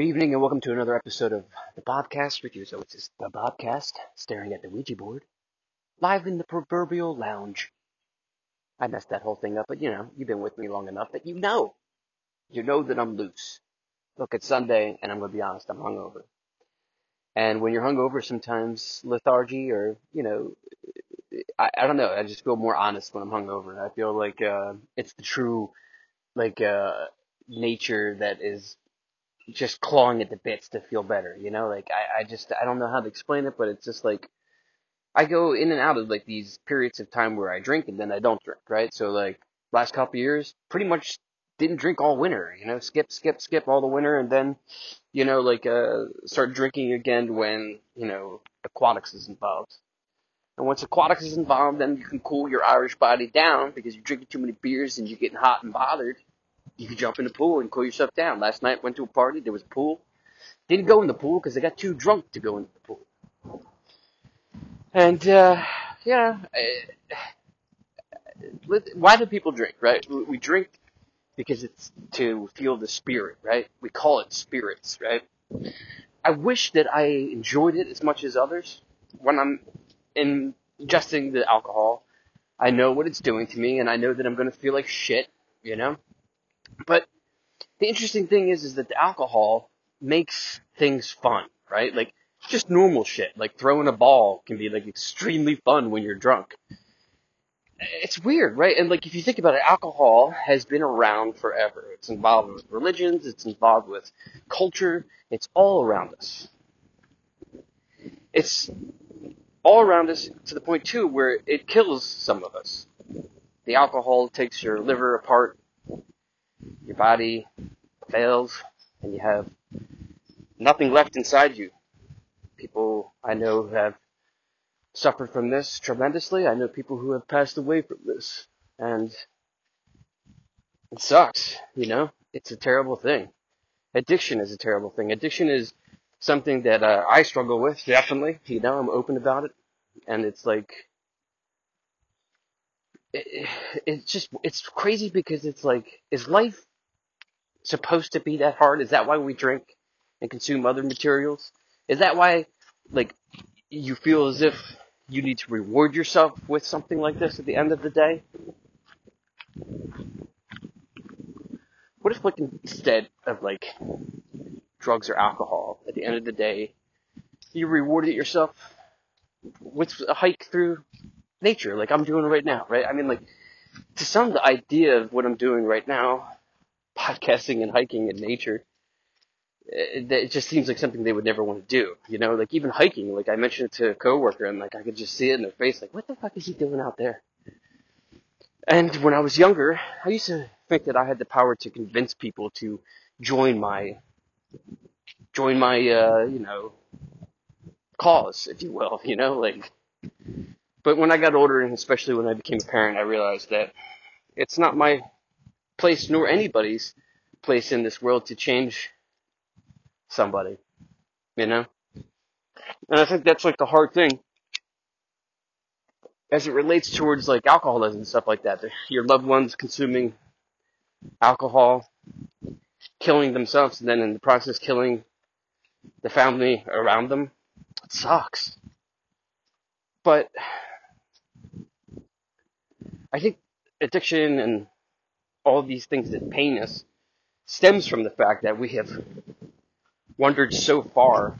Good evening and welcome to another episode of the Bobcast with you. So it's just the Bobcast staring at the Ouija board, live in the proverbial lounge. I messed that whole thing up, but you know, you've been with me long enough that you know. You know that I'm loose. Look, it's Sunday, and I'm going to be honest, I'm hungover. And when you're hungover, sometimes lethargy or, you know, I, I don't know, I just feel more honest when I'm hungover. I feel like uh, it's the true, like, uh, nature that is just clawing at the bits to feel better, you know? Like, I, I just, I don't know how to explain it, but it's just like, I go in and out of like these periods of time where I drink and then I don't drink, right? So like, last couple years, pretty much didn't drink all winter, you know, skip, skip, skip all the winter and then, you know, like, uh, start drinking again when, you know, aquatics is involved. And once aquatics is involved, then you can cool your Irish body down because you're drinking too many beers and you're getting hot and bothered you can jump in the pool and cool yourself down. Last night went to a party. There was a pool. Didn't go in the pool because I got too drunk to go into the pool. And uh, yeah, why do people drink? Right? We drink because it's to feel the spirit. Right? We call it spirits. Right? I wish that I enjoyed it as much as others. When I'm ingesting the alcohol, I know what it's doing to me, and I know that I'm going to feel like shit. You know but the interesting thing is, is that the alcohol makes things fun, right? Like it's just normal shit, like throwing a ball can be like extremely fun when you're drunk. It's weird, right? And like if you think about it, alcohol has been around forever. It's involved with religions, it's involved with culture, it's all around us. It's all around us to the point too where it kills some of us. The alcohol takes your liver apart, your body fails and you have nothing left inside you. People I know have suffered from this tremendously. I know people who have passed away from this. And it sucks, you know? It's a terrible thing. Addiction is a terrible thing. Addiction is something that uh, I struggle with, definitely. You know, I'm open about it. And it's like, it, it's just, it's crazy because it's like, is life supposed to be that hard? Is that why we drink and consume other materials? Is that why, like, you feel as if you need to reward yourself with something like this at the end of the day? What if, like, instead of, like, drugs or alcohol, at the end of the day, you rewarded yourself with a hike through nature, like I'm doing right now, right? I mean, like, to some, the idea of what I'm doing right now podcasting and hiking in nature, it, it, just seems like something they would never want to do. You know, like even hiking, like I mentioned it to a coworker and like I could just see it in their face, like, what the fuck is he doing out there? And when I was younger, I used to think that I had the power to convince people to join my, join my, uh, you know, cause, if you will, you know, like, but when I got older and especially when I became a parent, I realized that it's not my place nor anybody's place in this world to change somebody. You know? And I think that's like the hard thing as it relates towards like alcoholism and stuff like that. Your loved ones consuming alcohol, killing themselves, and then in the process killing the family around them. It sucks. But I think addiction and all these things that pain us stems from the fact that we have wandered so far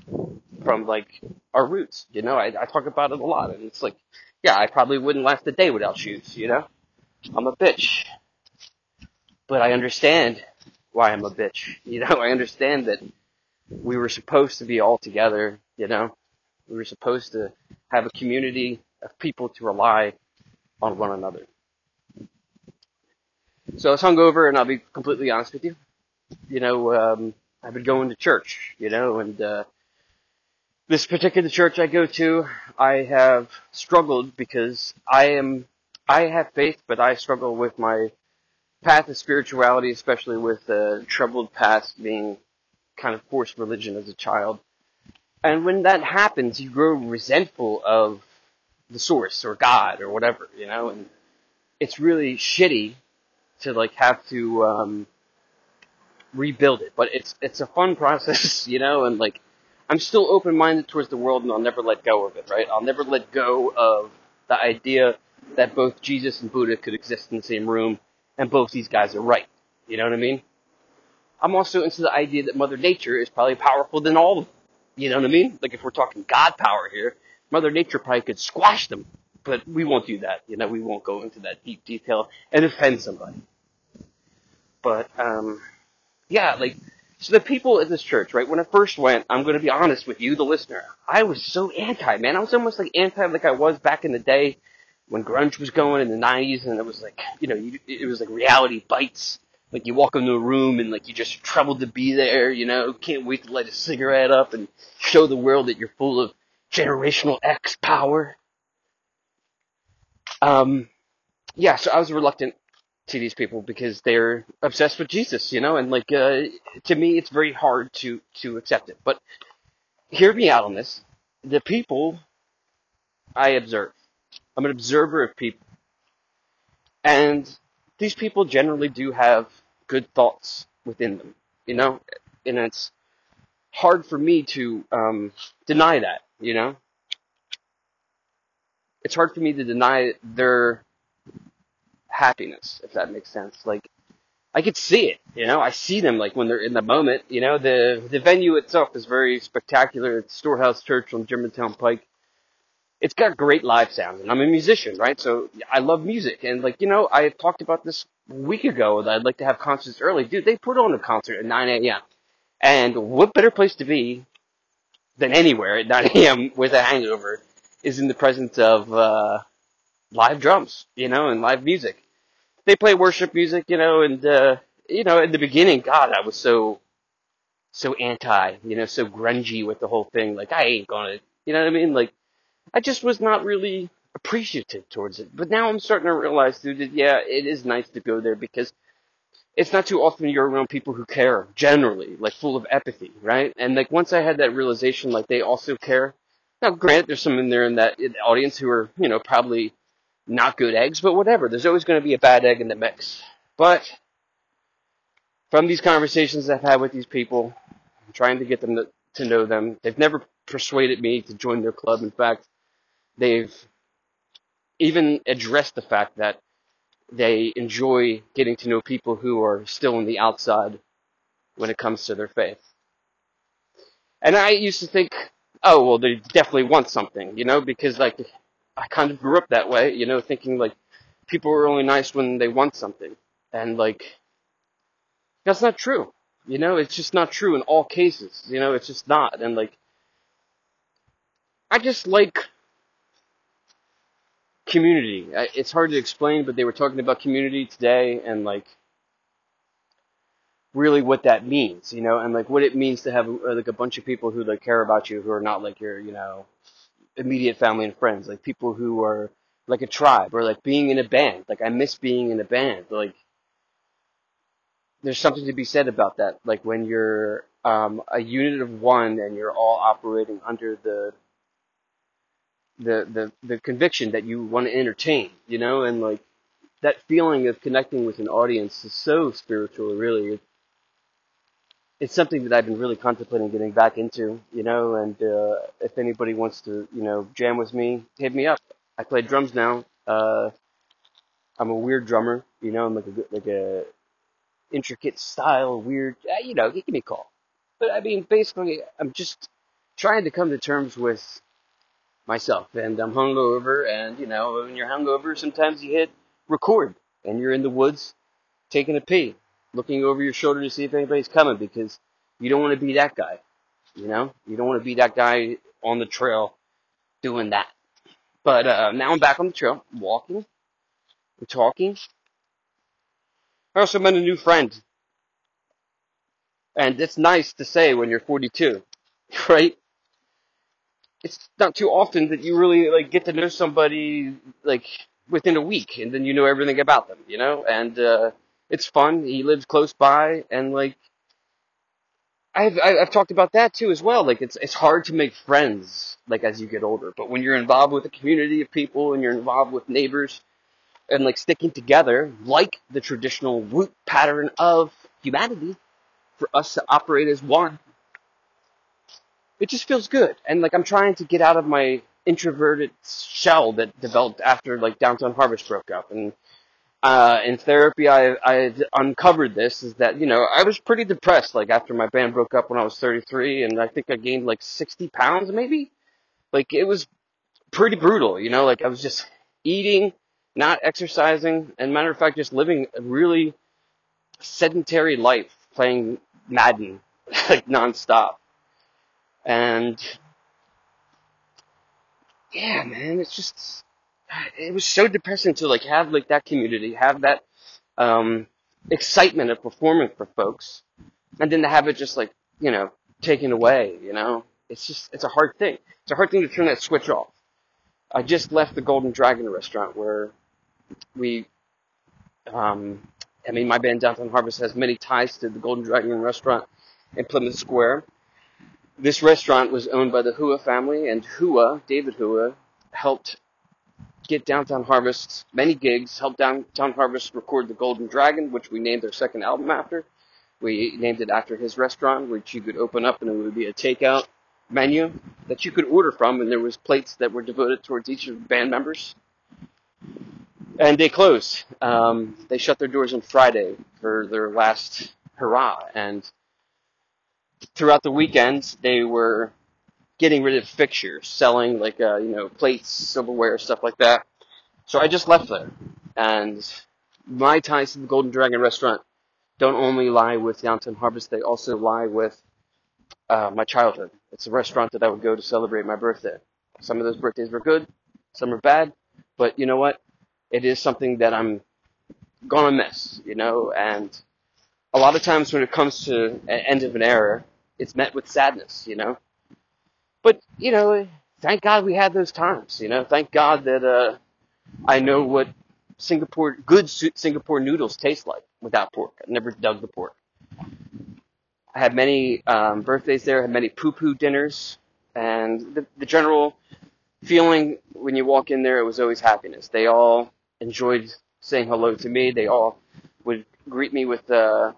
from like our roots. You know, I, I talk about it a lot, and it's like, yeah, I probably wouldn't last a day without shoes. You know, I'm a bitch, but I understand why I'm a bitch. You know, I understand that we were supposed to be all together. You know, we were supposed to have a community of people to rely on one another. So I was hungover, and I'll be completely honest with you. You know, um, I've been going to church, you know, and uh, this particular church I go to, I have struggled because I am, I have faith, but I struggle with my path of spirituality, especially with a troubled past being kind of forced religion as a child. And when that happens, you grow resentful of the source or God or whatever, you know, and it's really shitty to like have to um, rebuild it. But it's it's a fun process, you know, and like I'm still open minded towards the world, and I'll never let go of it. Right? I'll never let go of the idea that both Jesus and Buddha could exist in the same room, and both these guys are right. You know what I mean? I'm also into the idea that Mother Nature is probably powerful than all of them. You know what I mean? Like if we're talking God power here, Mother Nature probably could squash them, but we won't do that. You know, we won't go into that deep detail and offend somebody. But um, yeah, like so the people at this church, right? When I first went, I'm going to be honest with you, the listener. I was so anti, man. I was almost like anti, like I was back in the day when grunge was going in the '90s, and it was like, you know, you, it was like reality bites like you walk into a room and like you just troubled to be there, you know, can't wait to light a cigarette up and show the world that you're full of generational X power. Um, yeah, so I was reluctant to these people because they're obsessed with Jesus, you know, and like uh, to me, it's very hard to to accept it. But hear me out on this: the people I observe, I'm an observer of people, and these people generally do have good thoughts within them, you know, and it's hard for me to um, deny that, you know. It's hard for me to deny their happiness, if that makes sense. Like, I could see it, you know. I see them like when they're in the moment, you know. The the venue itself is very spectacular. It's Storehouse Church on Germantown Pike it's got great live sound, and I'm a musician, right? So I love music, and like you know, I talked about this week ago that I'd like to have concerts early. Dude, they put on a concert at 9 a.m. And what better place to be than anywhere at 9 a.m. with a hangover is in the presence of uh, live drums, you know, and live music. They play worship music, you know, and uh, you know, in the beginning, God, I was so so anti, you know, so grungy with the whole thing. Like I ain't gonna, you know what I mean? Like I just was not really appreciative towards it. But now I'm starting to realize, dude, that yeah, it is nice to go there because it's not too often you're around people who care generally, like full of empathy, right? And like once I had that realization, like they also care. Now, granted, there's some in there in that audience who are, you know, probably not good eggs, but whatever. There's always going to be a bad egg in the mix. But from these conversations I've had with these people, I'm trying to get them to, to know them. They've never persuaded me to join their club. In fact, they've even addressed the fact that they enjoy getting to know people who are still on the outside when it comes to their faith. And I used to think, oh, well, they definitely want something, you know, because like I kind of grew up that way, you know, thinking like people are only nice when they want something. And like, that's not true. You know, it's just not true in all cases. You know, it's just not. And like, I just like community. It's hard to explain, but they were talking about community today and like really what that means, you know, and like what it means to have like a bunch of people who like care about you who are not like your, you know, immediate family and friends, like people who are like a tribe or like being in a band. Like I miss being in a band. Like there's something to be said about that. Like when you're um, a unit of one and you're all operating under the the the the conviction that you want to entertain, you know, and like that feeling of connecting with an audience is so spiritual, really. It, it's something that I've been really contemplating getting back into, you know, and uh, if anybody wants to, you know, jam with me, hit me up. I play drums now. Uh, I'm a weird drummer, you know, I'm like a like a intricate style, weird, uh, you know, give me a call. But I mean, basically, I'm just trying to come to terms with myself, and I'm hungover, and you know, when you're hungover, sometimes you hit record, and you're in the woods taking a pee, looking over your shoulder to see if anybody's coming, because you don't want to be that guy. You know, you don't want to be that guy on the trail doing that. But uh, now I'm back on the trail, walking, and talking. I also met a new friend. And it's nice to say when you're 42, right? it's not too often that you really like get to know somebody like within a week and then you know everything about them, you know? And uh it's fun. He lives close by and like I've I've talked about that too as well. Like it's it's hard to make friends like as you get older, but when you're involved with a community of people and you're involved with neighbors and like sticking together like the traditional root pattern of humanity, for us to operate as one, it just feels good. And like I'm trying to get out of my introverted shell that developed after like Downtown Harvest broke up. And uh, in therapy, I I uncovered this is that you know I was pretty depressed like after my band broke up when I was 33, and I think I gained like 60 pounds maybe. Like it was pretty brutal, you know. Like I was just eating, not exercising, and matter of fact, just living a really sedentary life, playing Madden like nonstop. And yeah, man, it's just it was so depressing to like have like that community, have that um, excitement of performing for folks, and then to have it just like you know taken away. You know, it's just it's a hard thing. It's a hard thing to turn that switch off. I just left the Golden Dragon restaurant where we, um, I mean, my band Downtown Harvest has many ties to the Golden Dragon restaurant in Plymouth Square. This restaurant was owned by the Hua family, and Hua, David Hua, helped get Downtown Harvest many gigs, helped Downtown Harvest record The Golden Dragon, which we named our second album after. We named it after his restaurant, which you could open up and it would be a takeout menu that you could order from, and there was plates that were devoted towards each of the band members. And they closed. Um, they shut their doors on Friday for their last hurrah, and throughout the weekend, they were getting rid of fixtures, selling like uh, you know plates, silverware, stuff like that. So I just left there, and my ties to the Golden Dragon restaurant don't only lie with Downtown Harvest; they also lie with uh, my childhood. It's a restaurant that I would go to celebrate my birthday. Some of those birthdays were good, some are bad, but you know what? It is something that I'm gonna miss, you know, and a lot of times when it comes to an end of an era, it's met with sadness, you know. But you know, thank God we had those times, you know. Thank God that uh, I know what Singapore good Singapore noodles taste like without pork. I never dug the pork. I had many um, birthdays there, had many pu pu dinners, and the, the general feeling when you walk in there, it was always happiness. They all enjoyed saying hello to me. They all would greet me with, uh,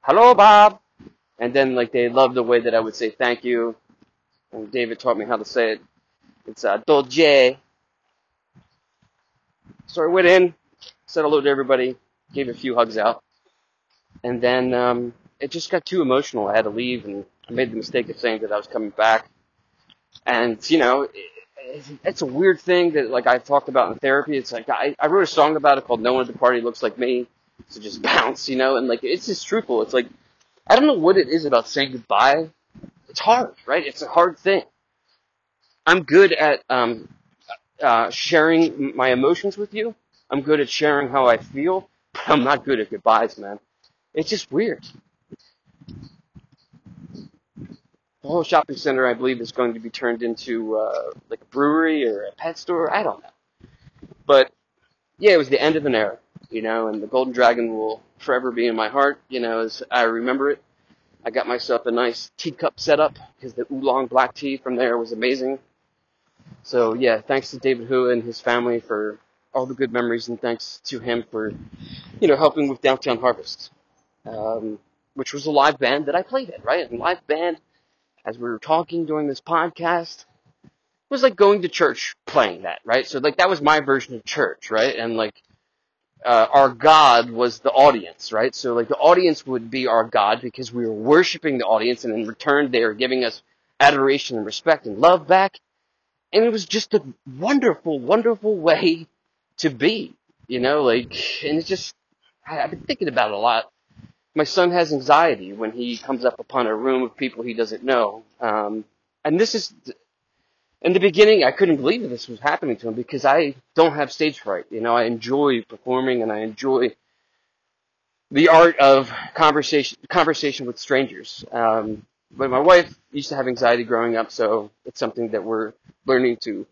hello, Bob. And then, like, they loved the way that I would say thank you. And David taught me how to say it. It's, uh, Dolce. So I went in, said hello to everybody, gave a few hugs out. And then, um, it just got too emotional. I had to leave and I made the mistake of saying that I was coming back. And, you know, it, it's a weird thing that, like, I've talked about in therapy. It's like, I, I wrote a song about it called No One at the Party Looks Like Me. So just bounce, you know, and like, it's just truthful. It's like, I don't know what it is about saying goodbye. It's hard, right? It's a hard thing. I'm good at, um, uh, sharing my emotions with you. I'm good at sharing how I feel, but I'm not good at goodbyes, man. It's just weird. The whole shopping center, I believe, is going to be turned into uh, like a brewery or a pet store. I don't know. But yeah, it was the end of an era, you know, and the Golden Dragon will forever be in my heart, you know, as I remember it. I got myself a nice teacup setup because the oolong black tea from there was amazing. So yeah, thanks to David Hu and his family for all the good memories, and thanks to him for, you know, helping with Downtown Harvest, um, which was a live band that I played in, right? And live band, as we were talking during this podcast, was like going to church playing that, right? So like that was my version of church, right? And like uh, our God was the audience, right? So like the audience would be our God because we were worshiping the audience, and in return they are giving us adoration and respect and love back. And it was just a wonderful, wonderful way to be, you know, like, and it's just, I, I've been thinking about it a lot. My son has anxiety when he comes up upon a room of people he doesn't know. Um, and this is, in the beginning, I couldn't believe that this was happening to him because I don't have stage fright. You know, I enjoy performing and I enjoy the art of conversation, conversation with strangers. Um, but my wife used to have anxiety growing up, so it's something that we're learning to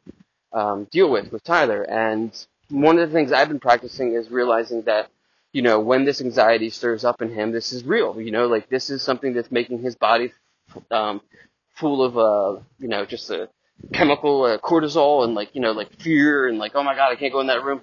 um, deal with with Tyler. And one of the things I've been practicing is realizing that, you know, when this anxiety stirs up in him, this is real. You know, like this is something that's making his body um, full of, uh, you know, just a chemical uh, cortisol and like, you know, like fear and like, oh my god, I can't go in that room.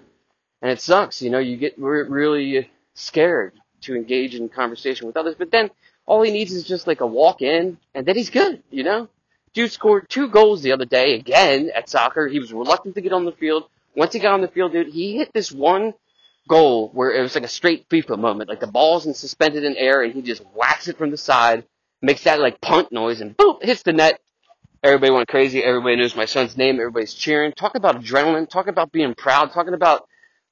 And it sucks. You know, you get re- really scared to engage in conversation with others. But then All he needs is just like a walk in, and then he's good, you know? Dude scored two goals the other day again at soccer. He was reluctant to get on the field. Once he got on the field, dude, he hit this one goal where it was like a straight FIFA moment. Like the ball's in suspended in air and he just whacks it from the side, makes that like punt noise and boom, hits the net. Everybody went crazy. Everybody knows my son's name. Everybody's cheering. Talk about adrenaline. Talk about being proud. Talking about,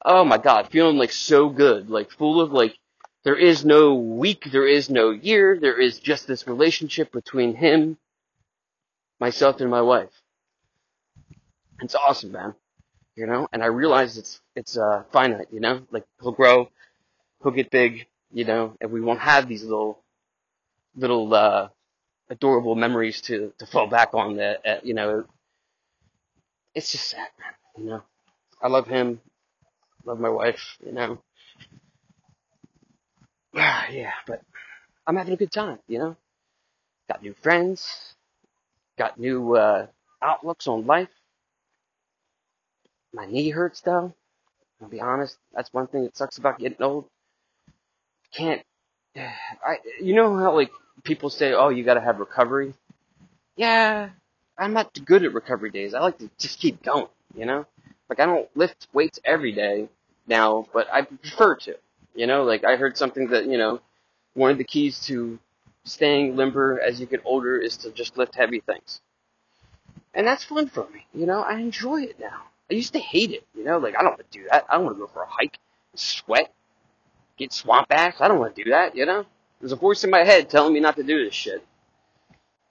oh my God, feeling like so good. Like full of like, there is no week. There is no year. There is just this relationship between him, myself, and my wife. It's awesome, man you know, and I realize it's, it's, uh, finite, you know, like he'll grow, he'll get big, you know, and we won't have these little, little, uh, adorable memories to, to fall back on that, uh, you know, it's just sad, man, you know, I love him, love my wife, you know, yeah, but I'm having a good time, you know, got new friends, got new, uh, outlooks on life, my knee hurts though. I'll be honest. That's one thing that sucks about getting old. Can't. I. You know how like people say, "Oh, you got to have recovery." Yeah, I'm not good at recovery days. I like to just keep going. You know, like I don't lift weights every day now, but I prefer to. You know, like I heard something that you know, one of the keys to staying limber as you get older is to just lift heavy things. And that's fun for me. You know, I enjoy it now. I used to hate it, you know, like I don't want to do that. I don't want to go for a hike, and sweat, get swamp ass. I don't want to do that, you know. There's a voice in my head telling me not to do this shit.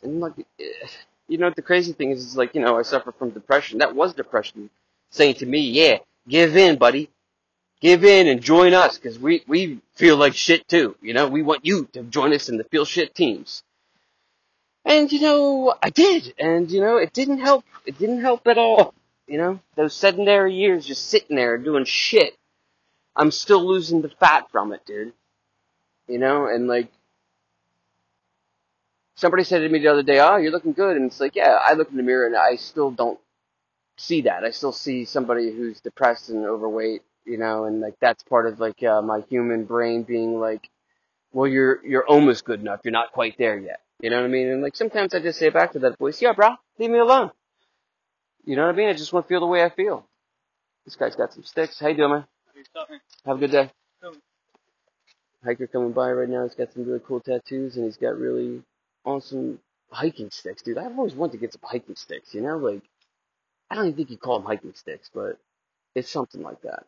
And like, eh, you know, what the crazy thing is, is like, you know, I suffer from depression. That was depression saying to me, yeah, give in, buddy. Give in and join us, because we, we feel like shit too, you know? We want you to join us in the feel shit teams. And, you know, I did, and, you know, it didn't help. It didn't help at all. You know, those sedentary years just sitting there doing shit. I'm still losing the fat from it, dude. You know, and like, somebody said to me the other day, "Oh, you're looking good," and it's like, yeah, I look in the mirror and I still don't see that. I still see somebody who's depressed and overweight, you know, and like that's part of like uh, my human brain being like, well, you're you're almost good enough. You're not quite there yet. You know what I mean? And like sometimes I just say back to that voice, "Yeah, bro, leave me alone." You know what I mean? I just want to feel the way I feel. This guy's got some sticks. How you doing, man? Have a good day. Hiker coming by right now. He's got some really cool tattoos, and he's got really awesome hiking sticks, dude. I've always wanted to get some hiking sticks. You know, like I don't even think you call them hiking sticks, but it's something like that.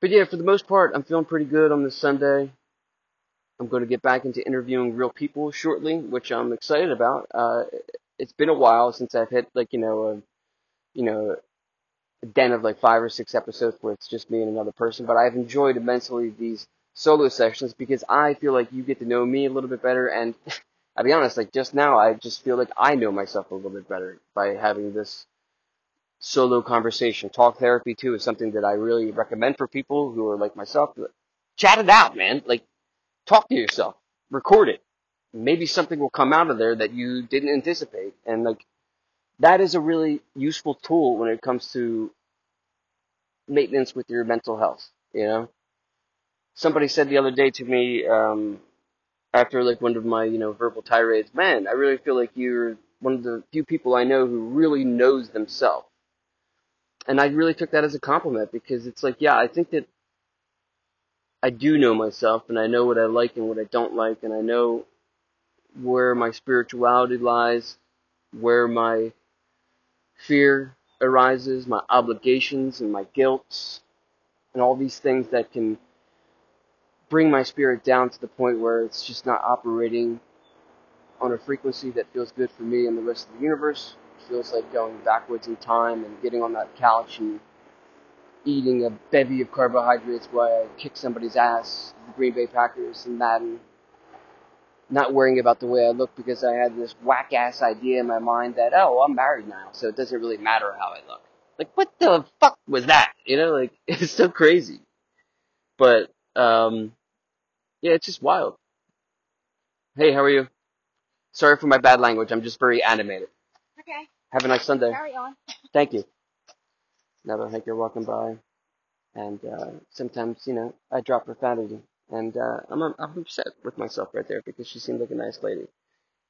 But yeah, for the most part, I'm feeling pretty good on this Sunday. I'm going to get back into interviewing real people shortly, which I'm excited about. Uh, it's been a while since I've hit like you know a you know den of like five or six episodes where it's just me and another person. But I've enjoyed immensely these solo sessions because I feel like you get to know me a little bit better and. I'll be honest, like just now, I just feel like I know myself a little bit better by having this solo conversation. Talk therapy too is something that I really recommend for people who are like myself. Chat it out, man. Like, talk to yourself. Record it maybe something will come out of there that you didn't anticipate. And like, that is a really useful tool when it comes to maintenance with your mental health, you know? Somebody said the other day to me, um, after like one of my, you know, verbal tirades, man, I really feel like you're one of the few people I know who really knows themselves. And I really took that as a compliment because it's like, yeah, I think that I do know myself and I know what I like and what I don't like and I know where my spirituality lies, where my fear arises, my obligations and my guilt, and all these things that can bring my spirit down to the point where it's just not operating on a frequency that feels good for me and the rest of the universe. It feels like going backwards in time and getting on that couch and eating a bevy of carbohydrates while I kick somebody's ass, the Green Bay Packers and Madden, not worrying about the way I look because I had this whack ass idea in my mind that, oh, I'm married now, so it doesn't really matter how I look. Like, what the fuck was that? You know, like, it's so crazy. But, um, yeah, it's just wild. Hey, how are you? Sorry for my bad language, I'm just very animated. Okay. Have a nice Sunday. Carry on. Thank you. Another hiker walking by, and uh, sometimes, you know, I drop profanity. And uh, I'm I'm upset with myself right there because she seemed like a nice lady.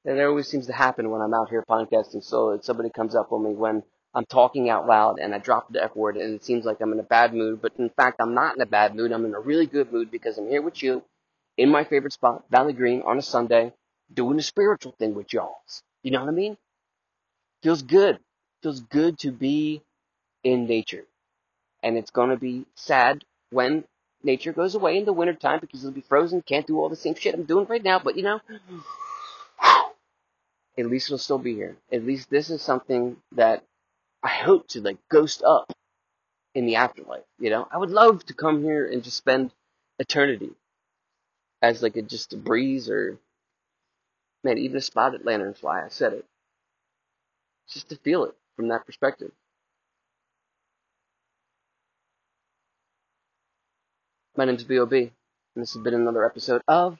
And it always seems to happen when I'm out here podcasting solo. That somebody comes up on me when I'm talking out loud and I drop the F word and it seems like I'm in a bad mood. But in fact, I'm not in a bad mood. I'm in a really good mood because I'm here with you in my favorite spot, Valley Green, on a Sunday, doing a spiritual thing with y'all. You know what I mean? Feels good. Feels good to be in nature. And it's going to be sad when nature goes away in the wintertime because it'll be frozen, can't do all the same shit I'm doing right now, but you know, at least it'll still be here. At least this is something that I hope to like ghost up in the afterlife. You know, I would love to come here and just spend eternity as like a just a breeze or man, even a spotted lanternfly. I said it just to feel it from that perspective. My name is B.O.B., and this has been another episode of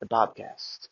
the Bobcast.